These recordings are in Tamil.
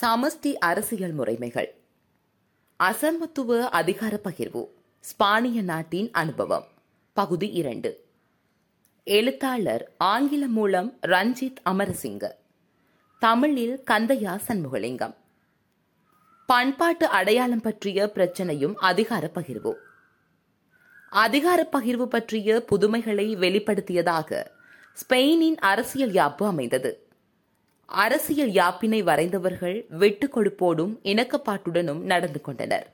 சமஷ்டி அரசியல் முறைமைகள். அசமத்துவ அதிகார பகிர்வு. ஸ்பானிய நாட்டின் அனுபவம். பகுதி இரண்டு. எழுத்தாளர் ஆங்கிலம் மூலம் ரஞ்சித் அமரசிங்க. தமிழில் கந்தையா சண்முகலிங்கம். பண்பாட்டு அடையாளம் பற்றிய பிரச்சனையும் அதிகார பகிர்வு. அதிகார பகிர்வு பற்றிய புதுமைகளை வெளிப்படுத்தியதாக ஸ்பெயினின் அரசியல் யாப்பு அமைந்தது. அரசியல் யாப்பினை வரைந்தவர்கள் வெட்டுக்கொடுப்போடும் இணக்கப்பாட்டுடனும் நடந்து கொண்டனர்.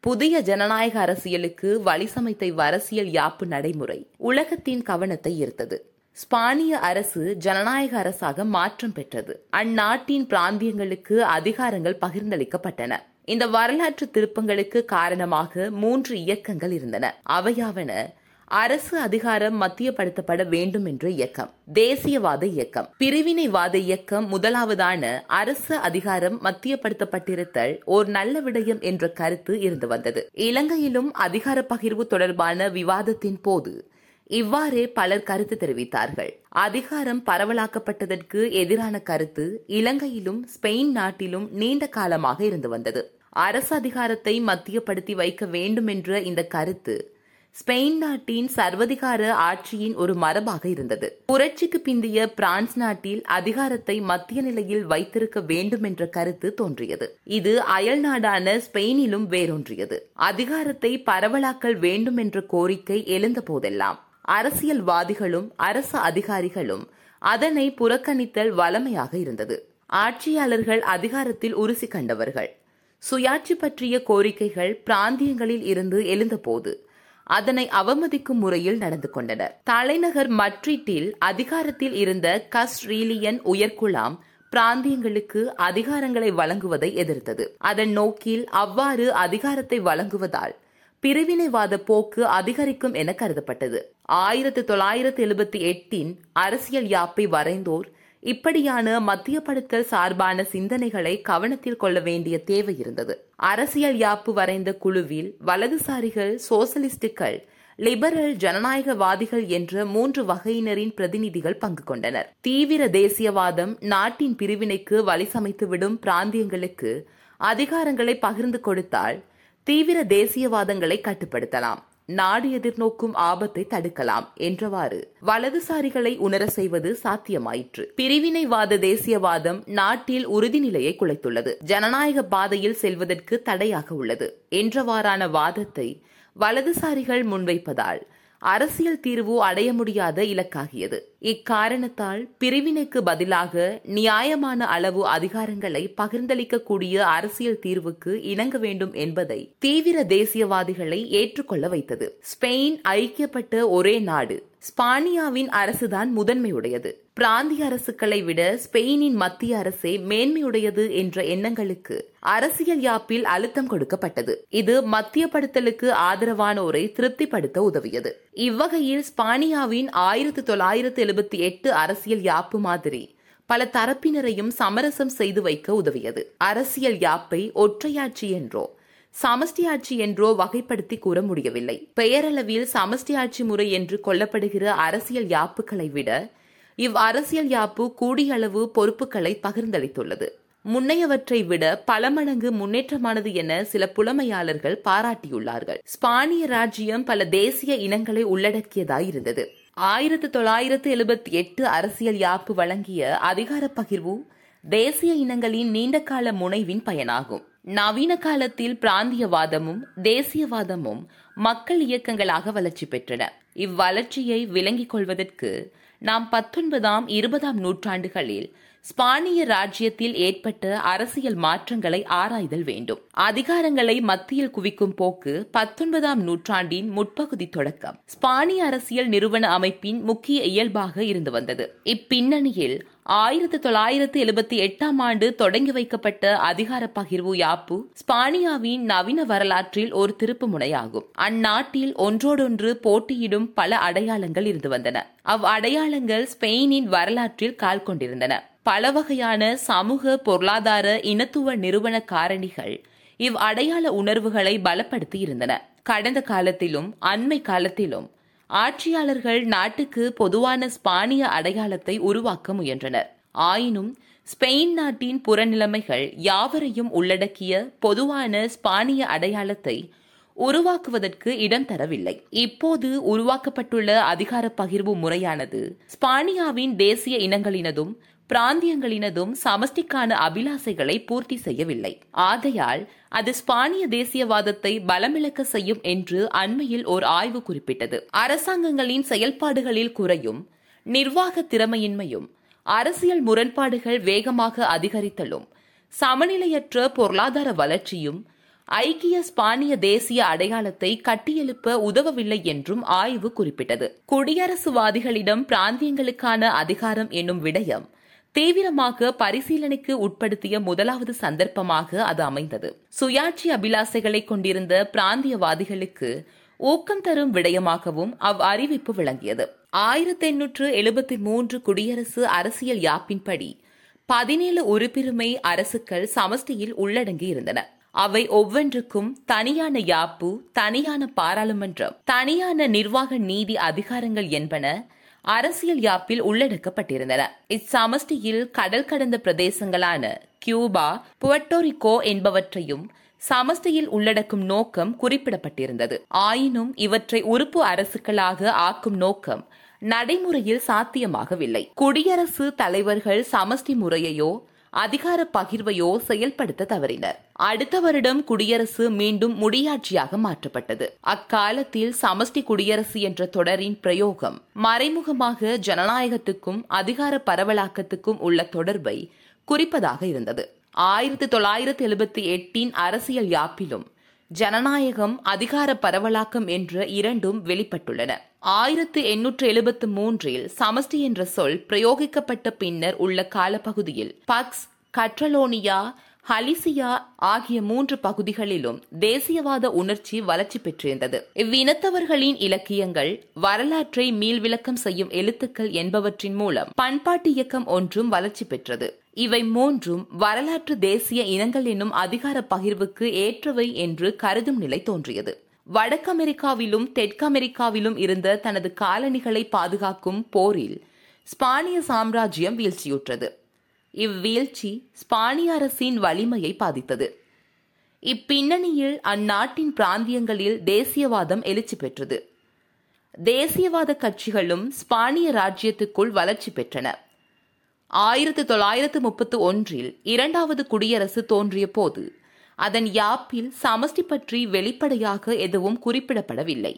புதிய ஜனநாயக அரசியலுக்கு வழிசமைத்த அரசியல் யாப்பு நடைமுறை உலகத்தின் கவனத்தை ஈர்த்தது. ஸ்பானிய அரசு ஜனநாயக அரசாக மாற்றம் பெற்றது. அந்நாட்டின் பிராந்தியங்களுக்கு அதிகாரங்கள் பகிர்ந்தளிக்கப்பட்டன. இந்த வரலாற்று திருப்பங்களுக்கு காரணமாக மூன்று இயக்கங்கள் இருந்தன. அவையாவன அரசு அதிகாரம் மத்தியப்படுத்தப்பட வேண்டும் என்ற இயக்கம். தேசியவாத இயக்கம். பிரிவினைவாத இயக்கம் முதலாவதான அரசு அதிகாரம் மத்தியப்படுத்தப்பட்டிருத்தல் ஓர் நல்ல விடயம் என்ற கருத்து இருந்து வந்தது. இலங்கையிலும் அதிகார பகிர்வு தொடர்பான விவாதத்தின் போது இவ்வாறே பலர் கருத்து தெரிவித்தார்கள். அதிகாரம் பரவலாக்கப்பட்டதற்கு எதிரான கருத்து இலங்கையிலும் ஸ்பெயின் நாட்டிலும் நீண்ட காலமாக இருந்து வந்தது. அரசு அதிகாரத்தை மத்தியப்படுத்தி வைக்க வேண்டும் என்ற இந்த கருத்து ஸ்பெயின் நாட்டின் சர்வதிகார ஆட்சியின் ஒரு மரபாக இருந்தது. புரட்சிக்கு பிந்தைய பிரான்ஸ் நாட்டில் அதிகாரத்தை மத்திய நிலையில் வைத்திருக்க வேண்டும் என்ற கருத்து தோன்றியது. இது அயல் நாடான ஸ்பெயினிலும் வேரூன்றியது. அதிகாரத்தை பரவலாக்கல் வேண்டும் என்ற கோரிக்கை எழுந்த போதெல்லாம் அரசியல்வாதிகளும் அரசு அதிகாரிகளும் அதனை புறக்கணித்தல் வளமையாக இருந்தது. ஆட்சியாளர்கள் அதிகாரத்தில் உருசி கண்டவர்கள். சுயாட்சி பற்றிய கோரிக்கைகள் பிராந்தியங்களில் இருந்து எழுந்தபோது அதனை அவமதிக்கும் முறையில் நடந்து கொண்டனர். தலைநகர் மட்ரிட்டில் அதிகாரத்தில் இருந்த கஸ்ரீலியன் உயர்குலாம் பிராந்தியங்களுக்கு அதிகாரங்களை வழங்குவதை எதிர்த்தது. அதன் நோக்கில் அவ்வாறு அதிகாரத்தை வழங்குவதால் பிரிவினைவாத போக்கு அதிகரிக்கும் என கருதப்பட்டது. ஆயிரத்தி தொள்ளாயிரத்தி எழுபத்தி எட்டின் அரசியல் யாப்பை வரைந்தோர் இப்படியான மத்தியப்படுத்தல் சார்பான சிந்தனைகளை கவனத்தில் கொள்ள வேண்டிய தேவை இருந்தது. அரசியல் யாப்பு வரைந்த குழுவில் வலதுசாரிகள் சோசலிஸ்டுகள் லிபரல் ஜனநாயகவாதிகள் என்ற மூன்று வகையினரின் பிரதிநிதிகள் பங்கு கொண்டனர். தீவிர தேசியவாதம் நாட்டின் பிரிவினைக்கு வழி சமைத்துவிடும் பிராந்தியங்களுக்கு அதிகாரங்களை பகிர்ந்து கொடுத்தால் தீவிர தேசியவாதங்களை கட்டுப்படுத்தலாம். நாடு எதிர்நோக்கும் ஆபத்தை தடுக்கலாம் என்றவாறு வலதுசாரிகளை உணர செய்வது சாத்தியமாயிற்று. பிரிவினைவாத தேசியவாதம் நாட்டில் உறுதிநிலையை குலைத்துள்ளது. ஜனநாயக பாதையில் செல்வதற்கு தடையாக உள்ளது என்றவாறான வாதத்தை வலதுசாரிகள் முன்வைப்பதால் அரசியல் தீர்வு அடைய முடியாத இலக்காகியது. இக்காரணத்தால் பிரிவினைக்கு பதிலாக நியாயமான அளவு அதிகாரங்களை பகிர்ந்தளிக்கக்கூடிய அரசியல் தீர்வுக்கு இணங்க வேண்டும் என்பதை தீவிர தேசியவாதிகளை ஏற்றுக்கொள்ள வைத்தது. ஸ்பெயின் ஐக்கியப்பட்ட ஒரே நாடு. ஸ்பானியாவின் அரசுதான் முதன்மையுடையது. பிராந்திய அரசுகளை விட ஸ்பெயினின் மத்திய அரசே மேன்மையுடையது என்ற எண்ணங்களுக்கு அரசியல் யாப்பில் அழுத்தம் கொடுக்கப்பட்டது. இது மத்தியப்படுத்தலுக்கு ஆதரவானோரை திருப்திப்படுத்த உதவியது. இவ்வகையில் ஸ்பானியாவின் ஆயிரத்தி தொள்ளாயிரத்தி எழுபத்தி எட்டு அரசியல் யாப்பு மாதிரி. பல தரப்பினரையும் சமரசம் செய்து வைக்க உதவியது. அரசியல் யாப்பை ஒற்றையாட்சி என்றோ சமஷ்டி ஆட்சி என்றோ வகைப்படுத்தி கூற முடியவில்லை. பெயரளவில் சமஷ்டி ஆட்சி முறை என்று கொள்ளப்படுகிற அரசியல் யாப்புகளை விட இவ் அரசியல் யாப்பு கூடிய அளவு பொறுப்புகளை பகிர்ந்தளித்துள்ளது. முன்னையவற்றை விட பல மடங்கு முன்னேற்றமானது என சில புலமையாளர்கள் பாராட்டியுள்ளார்கள். ஸ்பானிய ராஜ்யம் பல தேசிய இனங்களை உள்ளடக்கியதாய் இருந்தது ஆயிரத்து தொள்ளாயிரத்து எழுபத்தி எட்டு அரசியல் யாப்பு வழங்கிய அதிகார பகிர்வு தேசிய இனங்களின் நீண்டகால முனைவின் பயனாகும். நவீன காலத்தில் பிராந்தியவாதமும் தேசியவாதமும் மக்கள் இயக்கங்களாக வளர்ச்சி பெற்றன. இவ்வளர்ச்சியை விளங்கிக் கொள்வதற்கு நாம் பத்தொன்பதாம் இருபதாம் நூற்றாண்டுகளில் ஸ்பானிய ராஜ்யத்தில் ஏற்பட்ட அரசியல் மாற்றங்களை ஆராய்தல் வேண்டும். அதிகாரங்களை மத்தியில் குவிக்கும் போக்கு பத்தொன்பதாம் நூற்றாண்டின் முற்பகுதி தொடக்கம். ஸ்பானிய அரசியல் நிறுவன அமைப்பின் முக்கிய இயல்பாக இருந்து வந்தது. இப்பின்னணியில் ஆயிரத்தி தொள்ளாயிரத்து எழுபத்தி எட்டாம் ஆண்டு தொடங்கி வைக்கப்பட்ட அதிகார பகிர்வு யாப்பு ஸ்பானியாவின் நவீன வரலாற்றில் ஒரு திருப்பு முனையாகும் அந்நாட்டில் ஒன்றோடொன்று போட்டியிடும் பல அடையாளங்கள் இருந்து வந்தன. அவ் அடையாளங்கள் ஸ்பெயினின் வரலாற்றில் கால் கொண்டிருந்தன பல வகையான சமூக பொருளாதார இனத்துவ நிறுவன காரணிகள் இவ் அடையாள உணர்வுகளை பலப்படுத்தி இருந்தன கடந்த காலத்திலும் அண்மை காலத்திலும் ஆட்சியாளர்கள் நாட்டுக்கு பொதுவான ஸ்பானிய அடையாளத்தை உருவாக்க முயன்றனர். ஆயினும் ஸ்பெயின் நாட்டின் புறநிலைமைகள் யாவரையும் உள்ளடக்கிய பொதுவான ஸ்பானிய அடையாளத்தை உருவாக்குவதற்கு இடம் தரவில்லை. இப்போது உருவாக்கப்பட்டுள்ள அதிகார பகிர்வு முறையானது ஸ்பானியாவின் தேசிய இனங்களினதும் பிராந்தியங்களினதும் சமஷ்டிக்கான அபிலாசைகளை பூர்த்தி செய்யவில்லை. ஆகையால் அது ஸ்பானிய தேசியவாதத்தை பலமிழக்க செய்யும் என்று அண்மையில் ஓர் ஆய்வு குறிப்பிட்டது. அரசாங்கங்களின் செயல்பாடுகளில் குறையும் நிர்வாக திறமையின்மையும் அரசியல் முரண்பாடுகள் வேகமாக அதிகரித்தலும் சமநிலையற்ற பொருளாதார வளர்ச்சியும் ஐக்கிய ஸ்பானிய தேசிய அடையாளத்தை கட்டியெழுப்ப உதவவில்லை என்றும் ஆய்வு குறிப்பிட்டது. குடியரசுவாதிகளிடம் பிராந்தியங்களுக்கான அதிகாரம் என்னும் விடயம் தீவிரமாக பரிசீலனைக்கு உட்படுத்திய முதலாவது சந்தர்ப்பமாக அது அமைந்தது. சுயாட்சி அபிலாசைகளை கொண்டிருந்த பிராந்தியவாதிகளுக்கு ஊக்கம் தரும் விடயமாகவும் அவ் அறிவிப்பு விளங்கியது. ஆயிரத்தி எண்ணூற்று எழுபத்தி மூன்று குடியரசு அரசியல் யாப்பின்படி பதினேழு உறுப்பிரிமை அரசுகள் சமஷ்டியில் உள்ளடங்கி இருந்தன அவை ஒவ்வொன்றுக்கும் தனியான யாப்பு தனியான பாராளுமன்றம் தனியான நிர்வாக நீதி அதிகாரங்கள் என்பன அரசியல் யாப்பில் உள்ளடக்கப்பட்டிருந்தன. இச்சமஷ்டியில் கடல் கடந்த பிரதேசங்களான கியூபா புவட்டோரிகோ என்பவற்றையும் சமஷ்டியில் உள்ளடக்கும் நோக்கம் குறிப்பிடப்பட்டிருந்தது. ஆயினும் இவற்றை உறுப்பு அரசுகளாக ஆக்கும் நோக்கம் நடைமுறையில் சாத்தியமாகவில்லை. குடியரசு தலைவர்கள் சமஷ்டி முறையையோ அதிகார பகிர்வையோ செயல்படுத்த தவறினர். அடுத்த வருடம் குடியரசு மீண்டும் முடியாட்சியாக மாற்றப்பட்டது. அக்காலத்தில் சமஷ்டி குடியரசு என்ற தொடரின் பிரயோகம் மறைமுகமாக ஜனநாயகத்துக்கும் அதிகார பரவலாக்கத்துக்கும் உள்ள தொடர்பை குறிப்பதாக இருந்தது. ஆயிரத்தி தொள்ளாயிரத்தி எழுபத்தி எட்டின் அரசியல் யாப்பிலும் ஜனநாயகம் அதிகார பரவலாக்கம் என்ற இரண்டும் வெளிப்பட்டுள்ளன. ஆயிரத்து எண்ணூற்று எழுபத்து மூன்றில் சமஷ்டி என்ற சொல் பிரயோகிக்கப்பட்ட பின்னர் உள்ள காலப்பகுதியில் பக்ஸ் கட்ரலோனியா ஹலிசியா ஆகிய மூன்று பகுதிகளிலும் தேசியவாத உணர்ச்சி வளர்ச்சி பெற்றிருந்தது. இவ்வினத்தவர்களின் இலக்கியங்கள் வரலாற்றை மீள்விளக்கம் செய்யும் எழுத்துக்கள் என்பவற்றின் மூலம் பண்பாட்டு இயக்கம் ஒன்றும் வளர்ச்சி பெற்றது. இவை மூன்றும் வரலாற்று தேசிய இனங்கள் என்னும் அதிகார பகிர்வுக்கு ஏற்றவை என்று கருதும் நிலை தோன்றியது. வடக்கு அமெரிக்காவிலும் தெற்கு அமெரிக்காவிலும் இருந்த தனது காலணிகளை பாதுகாக்கும் போரில் ஸ்பானிய சாம்ராஜ்யம் வீழ்ச்சியுற்றது. இவ்வீழ்ச்சி ஸ்பானிய அரசின் வலிமையை பாதித்தது. இப்பின்னணியில் அந்நாட்டின் பிராந்தியங்களில் தேசியவாதம் எழுச்சி பெற்றது. தேசியவாத கட்சிகளும் ஸ்பானிய ராஜ்யத்துக்குள் வளர்ச்சி பெற்றன. ஆயிரத்தி தொள்ளாயிரத்து முப்பத்து ஒன்றில் இரண்டாவது குடியரசு தோன்றிய போது அதன் யாப்பில் சமஷ்டி பற்றி வெளிப்படையாக எதுவும் குறிப்பிடப்படவில்லை.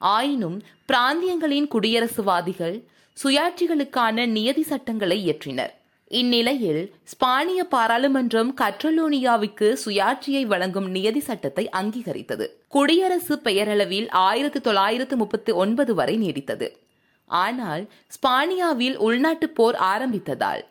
ஆயினும் பிராந்தியங்களின் குடியரசுவாதிகள் சுயாட்சிகளுக்கான நியதி சட்டங்களை இயற்றினர். இந்நிலையில் ஸ்பானிய பாராளுமன்றம் கற்றலோனியாவுக்கு சுயாட்சியை வழங்கும் நியதி சட்டத்தை அங்கீகரித்தது. குடியரசு பெயரளவில் ஆயிரத்தி தொள்ளாயிரத்து முப்பத்தி ஒன்பது வரை நீடித்தது. ஆனால் ஸ்பானியாவில் உள்நாட்டுப் போர் ஆரம்பித்ததால்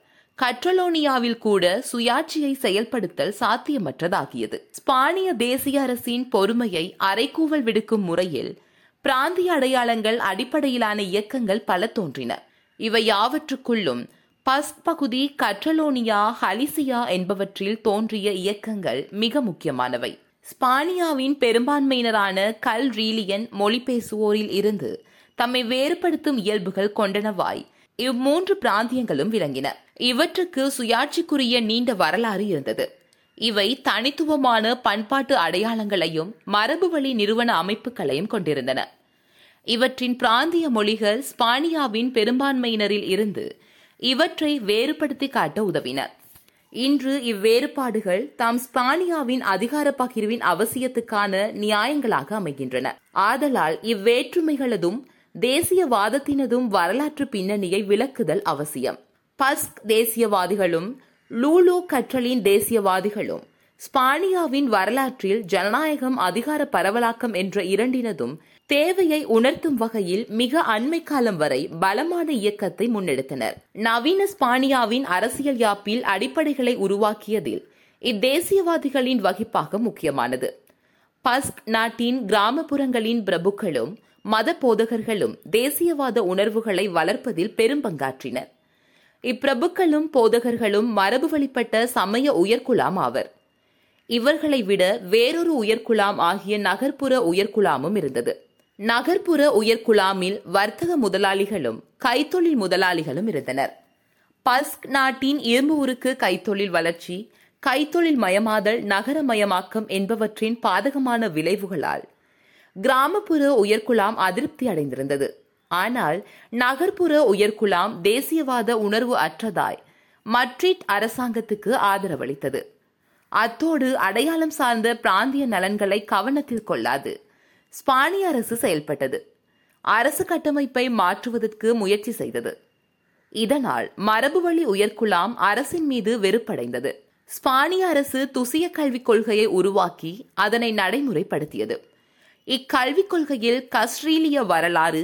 கட்ரலோனியாவில் கூட சுயாட்சியை செயல்படுத்தல் சாத்தியமற்றதாகியது. ஸ்பானிய தேசிய அரசின் பொறுமையை அரைக்கூவல் விடுக்கும் முறையில் பிராந்திய அடையாளங்கள் அடிப்படையிலான இயக்கங்கள் பல தோன்றின. இவை யாவற்றுக்குள்ளும் பஸ்க் பகுதி கட்ரலோனியா ஹலிசியா என்பவற்றில் தோன்றிய இயக்கங்கள் மிக முக்கியமானவை. ஸ்பானியாவின் பெரும்பான்மையினரான கல் ரீலியன் மொழி பேசுவோரில் இருந்து தம்மை வேறுபடுத்தும் இயல்புகள் கொண்டனவாய். இம்மூன்று பிராந்தியங்களும் விளங்கின. இவற்றுக்கு சுயாட்சிக்குரிய நீண்ட வரலாறு இருந்தது. இவை தனித்துவமான பண்பாட்டு அடையாளங்களையும் மரபுவழி நிறுவன அமைப்புகளையும் கொண்டிருந்தன. இவற்றின் பிராந்திய மொழிகள் ஸ்பானியாவின் பெரும்பான்மையினரில் இருந்து இவற்றை வேறுபடுத்தி காட்ட உதவின. இன்று இவ்வேறுபாடுகள் தாம் ஸ்பானியாவின் அதிகார பகிர்வின் அவசியத்துக்கான நியாயங்களாக அமைகின்றன. ஆதலால் இவ்வேற்றுமைகளதும் தேசியவாதத்தினதும் வரலாற்று பின்னணியை விளக்குதல் அவசியம். பஸ்க் தேசியவாதிகளும் லூலு கற்றலின் தேசியவாதிகளும் ஸ்பானியாவின் வரலாற்றில் ஜனநாயகம் அதிகார பரவலாக்கம் என்ற இரண்டினதும் தேவையை உணர்த்தும் வகையில் மிக அண்மை காலம் வரை பலமான இயக்கத்தை முன்னெடுத்தனர். நவீன ஸ்பானியாவின் அரசியல் யாப்பில் அடிப்படைகளை உருவாக்கியதில் இத்தேசியவாதிகளின் வகிப்பாக முக்கியமானது. பஸ்க் நாட்டின் கிராமப்புறங்களின் பிரபுக்களும் மத போதகர்களும் தேசியவாத உணர்வுகளை வளர்ப்பதில் பெரும் பங்காற்றினர். இப்பிரபுக்களும் போதகர்களும் மரபு வழிபட்ட சமய உயர்குலாம் ஆவர். இவர்களை விட வேறொரு உயர்குலாம் ஆகிய நகர்ப்புற உயர்குலாமும் இருந்தது. நகர்ப்புற உயர்குலாமில் வர்த்தக முதலாளிகளும் கைத்தொழில் முதலாளிகளும் இருந்தனர். பஸ்க் நாட்டின் இரும்பு உருக்கு கைத்தொழில் வளர்ச்சி கைத்தொழில் மயமாதல் நகரமயமாக்கம் என்பவற்றின் பாதகமான விளைவுகளால் கிராமப்புற உயர்குலாம் அதிருப்தி அடைந்திருந்தது. ஆனால் நகர்ப்புற உயர்குலாம் தேசியவாத உணர்வு அற்றதாய் மட்ரிட் அரசாங்கத்துக்கு ஆதரவளித்தது. அத்தோடு அடையாளம் சார்ந்த பிராந்திய நலன்களை கவனத்தில் கொள்ளாது ஸ்பானிய அரசு செயல்பட்டது. அரசு கட்டமைப்பை மாற்றுவதற்கு முயற்சி செய்தது. இதனால் மரபுவழி உயர்குலாம் அரசின் மீது வெறுப்படைந்தது. ஸ்பானிய அரசு துசிய கல்விக் கொள்கையை உருவாக்கி அதனை நடைமுறைப்படுத்தியது. இக்கல்விக் கொள்கையில் கஸ்ட்ரீலிய வரலாறு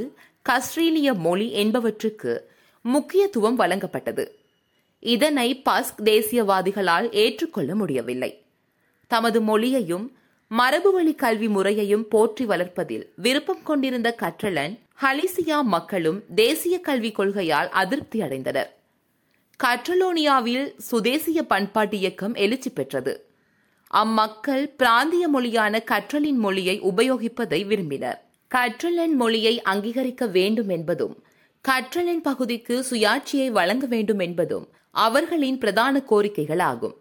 கஸ்ட்ரீலிய மொழி என்பவற்றுக்கு முக்கியத்துவம் வழங்கப்பட்டது. இதனை பஸ்க் தேசியவாதிகளால் ஏற்றுக்கொள்ள முடியவில்லை. தமது மொழியையும் மரபுவழி கல்வி முறையையும் போற்றி வளர்ப்பதில் விருப்பம் கொண்டிருந்த கற்றலன் ஹலிசியா மக்களும் தேசிய கல்விக் கொள்கையால் அதிருப்தி அடைந்தனர். கற்றலோனியாவில் சுதேசிய பண்பாட்டு இயக்கம் எழுச்சி பெற்றது. அம்மக்கள் பிராந்திய மொழியான கற்றலின் மொழியை உபயோகிப்பதை விரும்பினர். கற்றலன் மொழியை அங்கீகரிக்க வேண்டும் என்பதும் கற்றலின் பகுதிக்கு சுயாட்சியை வழங்க வேண்டும் என்பதும் அவர்களின் பிரதான கோரிக்கைகள் ஆகும்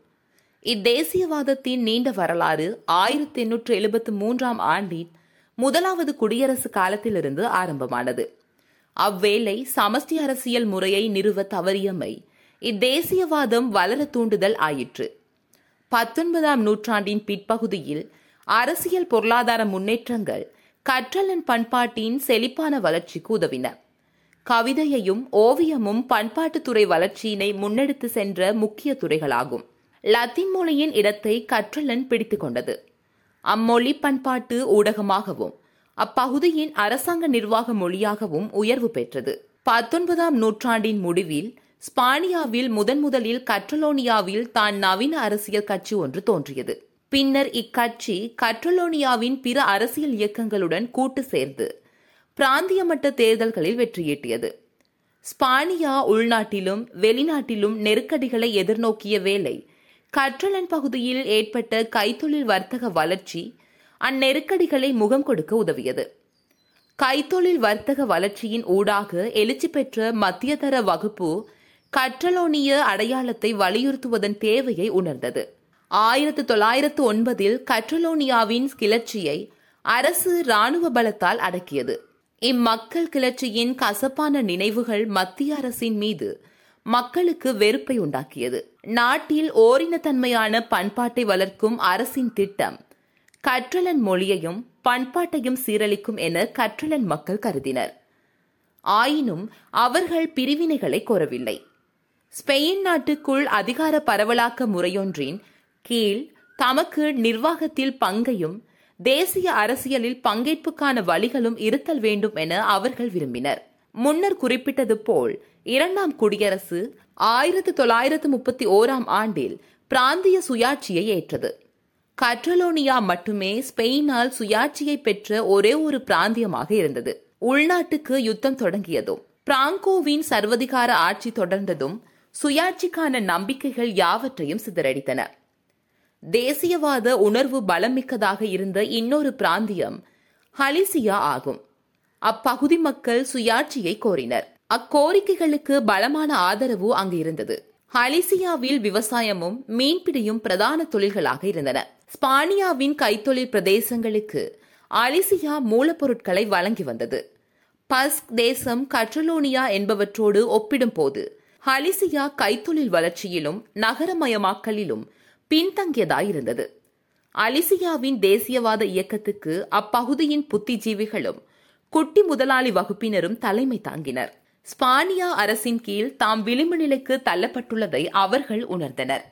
இத்தேசியவாதத்தின் நீண்ட வரலாறு ஆயிரத்தி எண்ணூற்று எழுபத்தி மூன்றாம் ஆண்டின் முதலாவது குடியரசு காலத்திலிருந்து ஆரம்பமானது. அவ்வேளை சமஷ்டி அரசியல் முறையை நிறுவ தவறியமை இத்தேசியவாதம் வளர தூண்டுதல் ஆயிற்று. பத்தொன்பதாம் நூற்றாண்டின் பிற்பகுதியில் அரசியல் பொருளாதார முன்னேற்றங்கள் கற்றலன் பண்பாட்டின் செழிப்பான வளர்ச்சிக்கு உதவின. கவிதையையும் ஓவியமும் பண்பாட்டுத்துறை வளர்ச்சியினை முன்னெடுத்து சென்ற முக்கிய துறைகளாகும். லத்தீன் மொழியின் இடத்தை கற்றலன் பிடித்துக் கொண்டது. அம்மொழி பண்பாட்டு ஊடகமாகவும் அப்பகுதியின் அரசாங்க நிர்வாக மொழியாகவும் உயர்வு பெற்றது. பத்தொன்பதாம் நூற்றாண்டின் முடிவில் ஸ்பானியாவில் முதன் முதலில் கற்றலோனியாவில் தான் நவீன அரசியல் கட்சி ஒன்று தோன்றியது. பின்னர் இக்கட்சி கற்றலோனியாவின் பிற அரசியல் இயக்கங்களுடன் கூட்டு சேர்ந்து பிராந்திய மட்ட தேர்தல்களில் வெற்றியீட்டியது ஸ்பானியா உள்நாட்டிலும் வெளிநாட்டிலும் நெருக்கடிகளை எதிர்நோக்கிய வேளை கற்றலன் பகுதியில் ஏற்பட்ட கைத்தொழில் வர்த்தக வளர்ச்சி அந்நெருக்கடிகளை முகம் கொடுக்க உதவியது. கைத்தொழில் வர்த்தக வளர்ச்சியின் ஊடாக எழுச்சி பெற்ற மத்தியதர வகுப்பு கற்றலோனிய அடையாளத்தை வலியுறுத்துவதன் தேவையை உணர்ந்தது. ஆயிரத்து தொள்ளாயிரத்து ஒன்பதில் கற்றலோனியாவின் கிளர்ச்சியை அரசு ராணுவ பலத்தால் அடக்கியது. இம்மக்கள் கிளர்ச்சியின் கசப்பான நினைவுகள் மத்திய அரசின் மீது மக்களுக்கு வெறுப்பை உண்டாக்கியது. நாட்டில் ஓரினத்தன்மையான பண்பாட்டை வளர்க்கும் அரசின் திட்டம் கற்றலன் மொழியையும் பண்பாட்டையும் சீரழிக்கும் என கற்றலன் மக்கள் கருதினர். ஆயினும் அவர்கள் பிரிவினைகளை கோரவில்லை. ஸ்பெயின் நாட்டுக்குள் அதிகார பரவலாக்க முறையொன்றின் கீழ் தமக்கு நிர்வாகத்தில் பங்கையும் தேசிய அரசியலில் பங்கேற்புக்கான வழிகளும் இருத்தல் வேண்டும் என அவர்கள் விரும்பினர். முன்னர் குறிப்பிட்டது போல் இரண்டாம் குடியரசு ஆயிரத்து தொள்ளாயிரத்து முப்பத்தி ஓராம் ஆண்டில் பிராந்திய சுயாட்சியை ஏற்றது. கட்ரலோனியா மட்டுமே ஸ்பெயினால் சுயாட்சியை பெற்ற ஒரே ஒரு பிராந்தியமாக இருந்தது. உள்நாட்டுக்கு யுத்தம் தொடங்கியதும் பிராங்கோவின் சர்வதிகார ஆட்சி தொடர்ந்ததும் சுயாட்சிக்கான நம்பிக்கைகள் யாவற்றையும் சிதறடித்தன. தேசியவாத உணர்வு பலமிக்கதாக இருந்த இன்னொரு பிராந்தியம் ஹலிசியா ஆகும். அப்பகுதி மக்கள் சுயாட்சியை கோரினர். அக்கோரிக்கைகளுக்கு பலமான ஆதரவு அங்கு இருந்தது. ஹலிசியாவில் விவசாயமும் மீன்பிடியும் பிரதான தொழில்களாக இருந்தன. ஸ்பானியாவின் கைத்தொழில் பிரதேசங்களுக்கு அலிசியா மூலப்பொருட்களை வழங்கி வந்தது. பஸ்க் தேசம் கற்றலோனியா என்பவற்றோடு ஒப்பிடும்போது ஹலிசியா கைத்தொழில் வளர்ச்சியிலும் நகரமயமாக்கலிலும் பின்தங்கியதாயிருந்தது. அலிசியாவின் தேசியவாத இயக்கத்துக்கு அப்பகுதியின் புத்திஜீவிகளும் குட்டி முதலாளி வகுப்பினரும் தலைமை தாங்கினர். ஸ்பானியா அரசின் கீழ் தாம் விளிம்பு நிலைக்கு தள்ளப்பட்டுள்ளதை அவர்கள் உணர்ந்தனர்.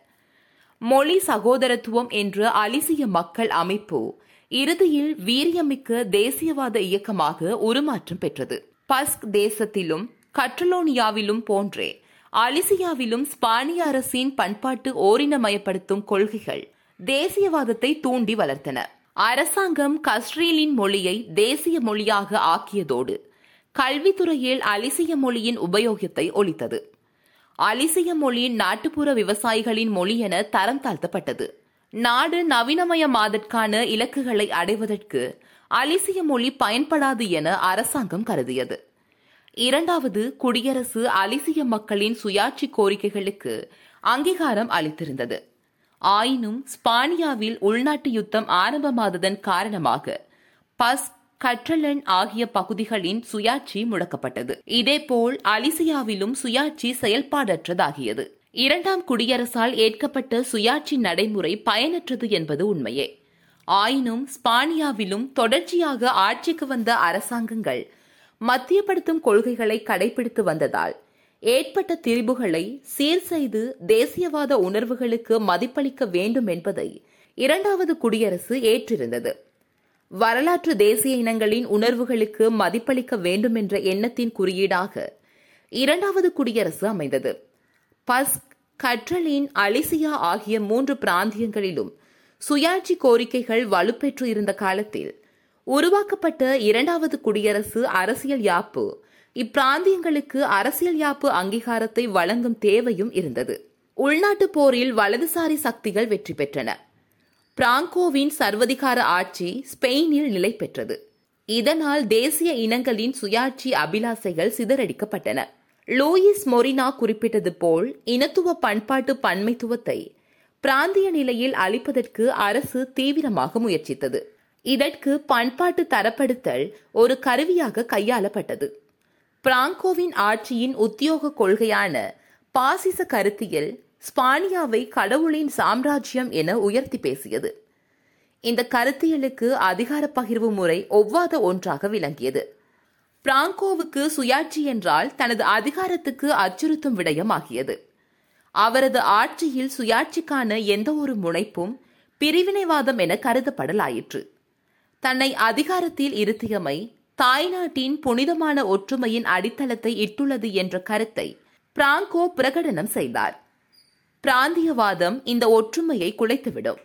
மொழி சகோதரத்துவம் என்ற அலிசிய மக்கள் அமைப்பு இறுதியில் வீரியமிக்க தேசியவாத இயக்கமாக உருமாற்றம் பெற்றது. பஸ்க் தேசத்திலும் கட்டலோனியாவிலும் போன்றே அலிசியாவிலும் ஸ்பானிய அரசின் பண்பாட்டு ஓரினமயப்படுத்தும் கொள்கைகள் தேசியவாதத்தை தூண்டி வளர்த்தன. அரசாங்கம் கஸ்ரீலின் மொழியை தேசிய மொழியாக ஆக்கியதோடு கல்வித்துறையில் அலிசிய மொழியின் உபயோகத்தை ஒழித்தது. அலிசிய மொழி நாட்டுப்புற விவசாயிகளின் மொழி என தரம் தாழ்த்தப்பட்டது. நாடு நவீனமயமாதற்கான இலக்குகளை அடைவதற்கு அலிசிய மொழி பயன்படாது என அரசாங்கம் கருதியது. இரண்டாவது குடியரசு அலிசிய மக்களின் சுயாட்சி கோரிக்கைகளுக்கு அங்கீகாரம் அளித்திருந்தது. ஆயினும் ஸ்பானியாவில் உள்நாட்டு யுத்தம் ஆரம்பமாததன் காரணமாக பஸ் கற்றலன் ஆகிய பகுதிகளின் சுயாட்சி முடக்கப்பட்டது. இதேபோல் அலிசியாவிலும் சுயாட்சி செயல்பாடற்றதாகியது. இரண்டாம் குடியரசால் ஏற்கப்பட்ட சுயாட்சி நடைமுறை பயனற்றது என்பது உண்மையே. ஆயினும் ஸ்பானியாவிலும் தொடர்ச்சியாக ஆட்சிக்கு வந்த அரசாங்கங்கள் மத்தியப்படுத்தும் கொள்கைகளை கடைபிடித்து வந்ததால் ஏற்பட்ட திரிபுகளை சீர் செய்து தேசியவாத உணர்வுகளுக்கு மதிப்பளிக்க வேண்டும் என்பதை இரண்டாவது குடியரசு ஏற்றிருந்தது. வரலாற்று தேசிய இனங்களின் உணர்வுகளுக்கு மதிப்பளிக்க வேண்டும் என்ற எண்ணத்தின் குறியீடாக இரண்டாவது குடியரசு அமைந்தது. பஸ்க் கற்றலின் அலிசியா ஆகிய மூன்று பிராந்தியங்களிலும் சுயாட்சி கோரிக்கைகள் வலுப்பெற்று இருந்த காலத்தில் உருவாக்கப்பட்ட இரண்டாவது குடியரசு அரசியல் யாப்பு. இப்பிராந்தியங்களுக்கு அரசியல் யாப்பு அங்கீகாரத்தை வழங்கும் தேவையும் இருந்தது. உள்நாட்டு போரில் வலதுசாரி சக்திகள் வெற்றி பெற்றன. பிராங்கோவின் சர்வதிகார ஆட்சி ஸ்பெயினில் நிலை பெற்றது. இதனால் தேசிய இனங்களின் சுயாட்சி அபிலாசைகள் சிதறடிக்கப்பட்டன. லூயிஸ் மொரினா குறிப்பிட்டது போல் இனத்துவ பண்பாட்டு பன்மைத்துவத்தை பிராந்திய நிலையில் அளிப்பதற்கு அரசு தீவிரமாக முயற்சித்தது. இதற்கு பண்பாட்டு தரப்படுத்தல் ஒரு கருவியாக கையாளப்பட்டது. பிராங்கோவின் ஆட்சியின் உத்தியோக கொள்கையான பாசிச கருத்தியல் ஸ்பானியாவை கடவுளின் சாம்ராஜ்யம் என உயர்த்தி பேசியது. இந்த கருத்தியலுக்கு அதிகார பகிர்வு முறை ஒவ்வாத ஒன்றாக விளங்கியது. பிராங்கோவுக்கு சுயாட்சி என்றால் தனது அதிகாரத்துக்கு அச்சுறுத்தும் விடயமாகியது. அவரது ஆட்சியில் சுயாட்சிக்கான எந்த ஒரு முனைப்பும் பிரிவினைவாதம் என கருதப்படலாயிற்று. தன்னை அதிகாரத்தில் இருத்தியமை தாய்நாட்டின் புனிதமான ஒற்றுமையின் அடித்தளத்தை இட்டுள்ளது என்ற கருத்தை பிராங்கோ பிரகடனம் செய்தார். பிராந்தியவாதம் இந்த ஒற்றுமையை குலைத்துவிடும்.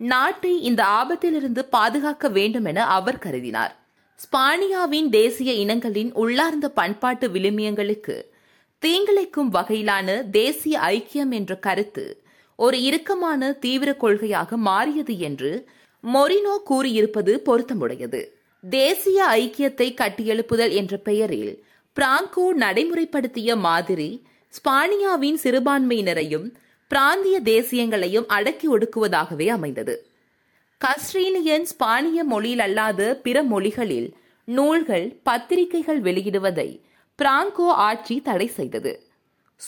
நாட்டை இந்த ஆபத்திலிருந்து பாதுகாக்க வேண்டும் என அவர் கருதினார். ஸ்பானியாவின் தேசிய இனங்களின் உள்ளார்ந்த பண்பாட்டு விழுமியங்களுக்கு தீங்கிழைக்கும் வகையிலான தேசிய ஐக்கியம் என்ற கருத்து ஒரு இறுக்கமான தீவிர கொள்கையாக மாறியது என்று மொரினோ கூறியிருப்பது பொருத்தமுடையது. தேசிய ஐக்கியத்தை கட்டியெழுப்புதல் என்ற பெயரில் பிராங்கோ நடைமுறைப்படுத்திய மாதிரி ஸ்பானியாவின் சிறுபான்மையினரையும் பிராந்திய தேசியங்களையும் அடக்கி ஒடுக்குவதாகவே அமைந்தது. கஸ்ட்ரீனியன் ஸ்பானிய மொழியில் அல்லாத பிற மொழிகளில் நூல்கள் பத்திரிகைகள் வெளியிடுவதை பிராங்கோ ஆட்சி தடை செய்தது.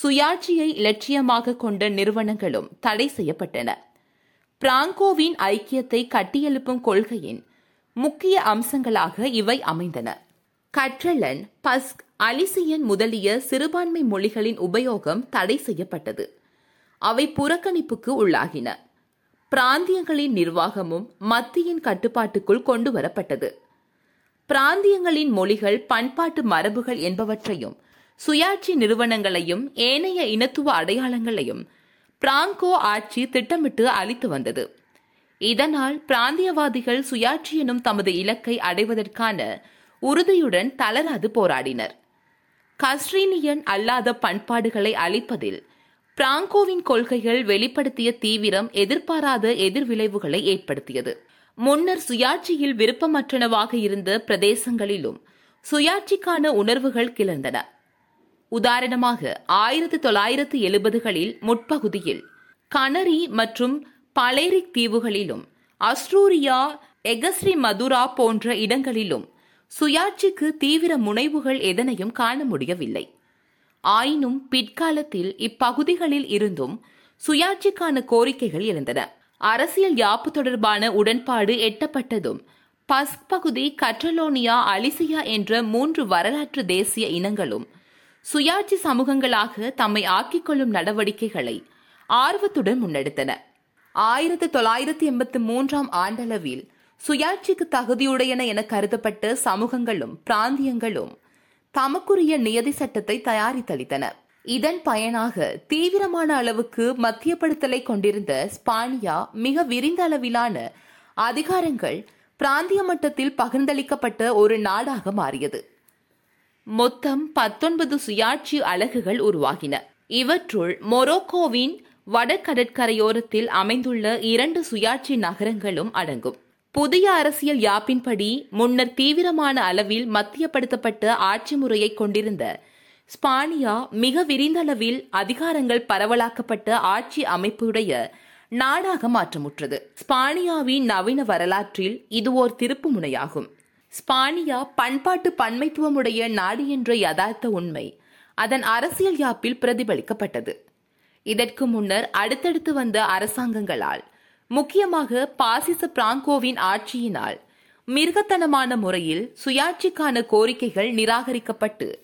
சுயாட்சியை இலட்சியமாக கொண்ட நிறுவனங்களும் தடை செய்யப்பட்டன. பிராங்கோவின் ஐக்கியத்தை கட்டியெழுப்பும் கொள்கையின் முக்கிய அம்சங்களாக இவை அமைந்தன. கற்றலன் பஸ்க் அலிசியன் முதலிய சிறுபான்மை மொழிகளின் உபயோகம் தடை செய்யப்பட்டது. அவை புறக்கணிப்புக்கு உள்ளாகின. பிராந்தியங்களின் நிர்வாகமும் மத்தியின் கட்டுப்பாட்டுக்குள் கொண்டு வரப்பட்டது பிராந்தியங்களின் மொழிகள் பண்பாட்டு மரபுகள் என்பவற்றையும் சுயாட்சி நிறுவனங்களையும் ஏனைய இனத்துவ அடையாளங்களையும் பிராங்கோ ஆட்சி திட்டமிட்டு அளித்து வந்தது. இதனால் பிராந்தியவாதிகள் சுயாட்சி எனும் தமது இலக்கை அடைவதற்கான உறுதியுடன் தளராது போராடினர். கஸ்ரீனியன் அல்லாத பண்பாடுகளை அளிப்பதில் பிராங்கோவின் கொள்கைகள் வெளிப்படுத்திய தீவிரம் எதிர்பாராத எதிர்விளைவுகளை ஏற்படுத்தியது. முன்னர் சுயாட்சியில் விருப்பமற்றனவாக இருந்த பிரதேசங்களிலும் சுயாட்சிக்கான உணர்வுகள் கிளர்ந்தன. உதாரணமாக ஆயிரத்தி தொள்ளாயிரத்து எழுபதுகளில் முற்பகுதியில் கனரி மற்றும் பலேரிக் தீவுகளிலும் அஸ்ட்ரூரியா எகஸ்ரி மதுரா போன்ற இடங்களிலும் சுயாட்சிக்கு தீவிர முனைவுகள் எதனையும் காண முடியவில்லை. ஆயினும் பிற்காலத்தில் இப்பகுதிகளில் இருந்தும் சுயாட்சிக்கான கோரிக்கைகள் இருந்தன அரசியல் யாப்பு தொடர்பான உடன்பாடு எட்டப்பட்டதும் பஸ்க் பகுதி கட்டலோனியா அலிசியா என்ற மூன்று வரலாற்று தேசிய இனங்களும் சுயாட்சி சமூகங்களாக தம்மை ஆக்கிக் கொள்ளும் நடவடிக்கைகளை ஆர்வத்துடன் முன்னெடுத்தன. ஆயிரத்தி தொள்ளாயிரத்தி எண்பத்தி மூன்றாம் ஆண்டளவில் சுயாட்சிக்கு தகுதியுடையன என கருதப்பட்ட சமூகங்களும் பிராந்தியங்களும் தமக்குரிய நியதி சட்டத்தை தயாரித்தளித்தன. இதன் பயனாக தீவிரமான அளவுக்கு மத்தியப்படுத்தலை கொண்டிருந்த ஸ்பானியா மிக விரிந்த அளவிலான அதிகாரங்கள் பிராந்திய மட்டத்தில் பகிர்ந்தளிக்கப்பட்ட ஒரு நாடாக மாறியது. மொத்தம் பத்தொன்பது சுயாட்சி அலகுகள் உருவாகின. இவற்றுள் மொரோக்கோவின் வடகடற்கரையோரத்தில் அமைந்துள்ள இரண்டு சுயாட்சி நகரங்களும் அடங்கும். புதிய அரசியல் யாப்பின்படி முன்னர் தீவிரமான அளவில் மத்தியப்படுத்தப்பட்ட ஆட்சி முறையை கொண்டிருந்த ஸ்பானியா மிக விரிந்தளவில் அதிகாரங்கள் பரவலாக்கப்பட்ட ஆட்சி அமைப்புடைய நாடாக மாற்றமுற்றது. ஸ்பானியாவின் நவீன வரலாற்றில் இது ஓர் திருப்பு முனையாகும். ஸ்பானியா பண்பாட்டு பன்மைத்துவமுடைய நாடு என்ற யதார்த்த உண்மை அதன் அரசியல் யாப்பில் பிரதிபலிக்கப்பட்டது. இதற்கு முன்னர் அடுத்தடுத்து வந்த அரசாங்கங்களால் முக்கியமாக பாசிச பிராங்கோவின் ஆட்சியினால் மிருகத்தனமான முறையில் சுயாட்சிக்கான கோரிக்கைகள் நிராகரிக்கப்பட்டு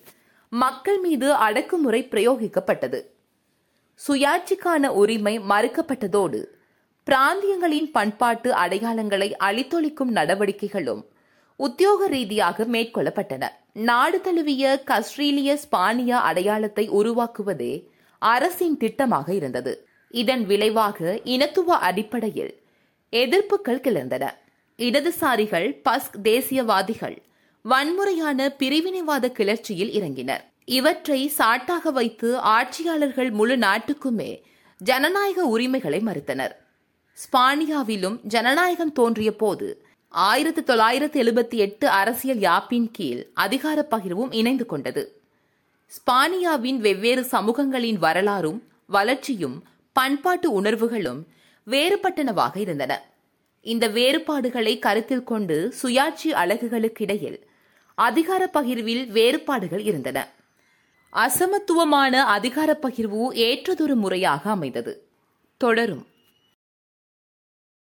மக்கள் மீது அடக்குமுறை பிரயோகிக்கப்பட்டது. சுயாட்சிக்கான உரிமை மறுக்கப்பட்டதோடு பிராந்தியங்களின் பண்பாட்டு அடையாளங்களை அழித்தொழிக்கும் நடவடிக்கைகளும் உத்தியோக ரீதியாக மேற்கொள்ளப்பட்டன. நாடு தழுவிய கஸ்ட்ரீலிய ஸ்பானியா அடையாளத்தை உருவாக்குவதே அரசின் திட்டமாக இருந்தது. இதன் விளைவாக இனத்துவ அடிப்படையில் எதிர்ப்புகள் கிளர்ந்தன. இடதுசாரிகள் பஸ்க் தேசியவாதிகள் வன்முறையான பிரிவினைவாத கிளர்ச்சியில் இறங்கினர். இவற்றை சாட்டாக வைத்து ஆட்சியாளர்கள் முழு நாட்டுக்குமே ஜனநாயக உரிமைகளை மறுத்தனர். ஸ்பானியாவிலும் ஜனநாயகம் தோன்றிய போது ஆயிரத்தி தொள்ளாயிரத்தி எழுபத்தி எட்டு அரசியல் யாப்பின் கீழ் அதிகார பகிர்வும் இணைந்து கொண்டது. ஸ்பானியாவின் வெவ்வேறு சமூகங்களின் வரலாறும் வளர்ச்சியும் பண்பாட்டு உணர்வுகளும் வேறுபட்டனவாக இருந்தன. இந்த வேறுபாடுகளை கருத்தில் கொண்டு சுயாட்சி அலகுகளுக்கிடையில் அதிகார பகிர்வில் வேறுபாடுகள் இருந்தன. அசமத்துவமான அதிகார பகிர்வு ஏற்றதொரு முறையாக அமைந்தது. தொடரும்.